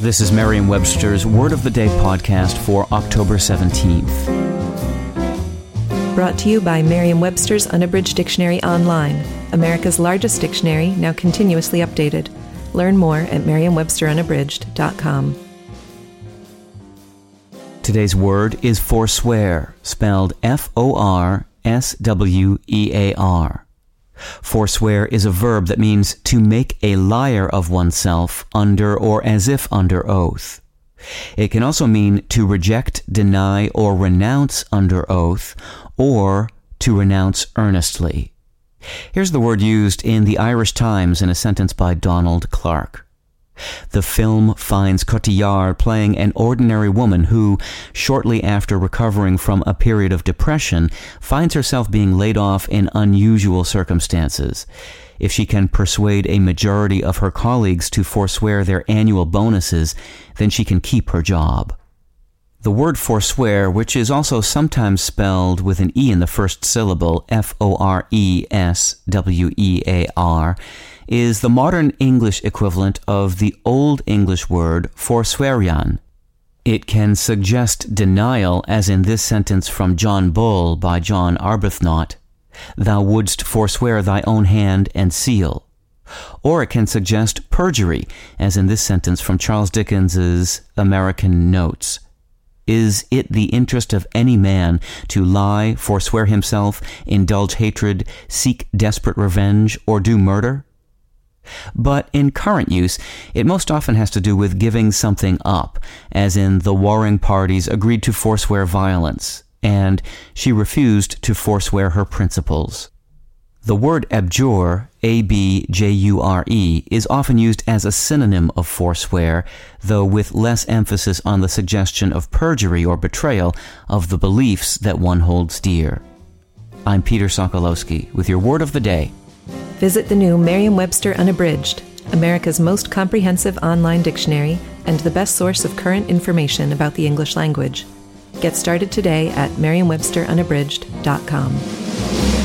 This is Merriam Webster's Word of the Day podcast for October 17th. Brought to you by Merriam Webster's Unabridged Dictionary Online, America's largest dictionary, now continuously updated. Learn more at merriam-websterunabridged.com. Today's word is forswear, spelled F O R S W E A R. Forswear is a verb that means to make a liar of oneself under or as if under oath. It can also mean to reject, deny, or renounce under oath, or to renounce earnestly. Here's the word used in the Irish Times in a sentence by Donald Clarke. The film finds Cotillard playing an ordinary woman who, shortly after recovering from a period of depression, finds herself being laid off in unusual circumstances. If she can persuade a majority of her colleagues to forswear their annual bonuses, then she can keep her job. The word forswear, which is also sometimes spelled with an E in the first syllable, F O R E S W E A R, is the modern English equivalent of the Old English word forswerian. It can suggest denial, as in this sentence from John Bull by John Arbuthnot, Thou wouldst forswear thy own hand and seal. Or it can suggest perjury, as in this sentence from Charles Dickens's American Notes. Is it the interest of any man to lie, forswear himself, indulge hatred, seek desperate revenge, or do murder? But in current use, it most often has to do with giving something up, as in the warring parties agreed to forswear violence, and she refused to forswear her principles. The word abjure, A-B-J-U-R-E, is often used as a synonym of forswear, though with less emphasis on the suggestion of perjury or betrayal of the beliefs that one holds dear. I'm Peter Sokolowski with your word of the day. Visit the new Merriam Webster Unabridged, America's most comprehensive online dictionary and the best source of current information about the English language. Get started today at merriam-websterunabridged.com.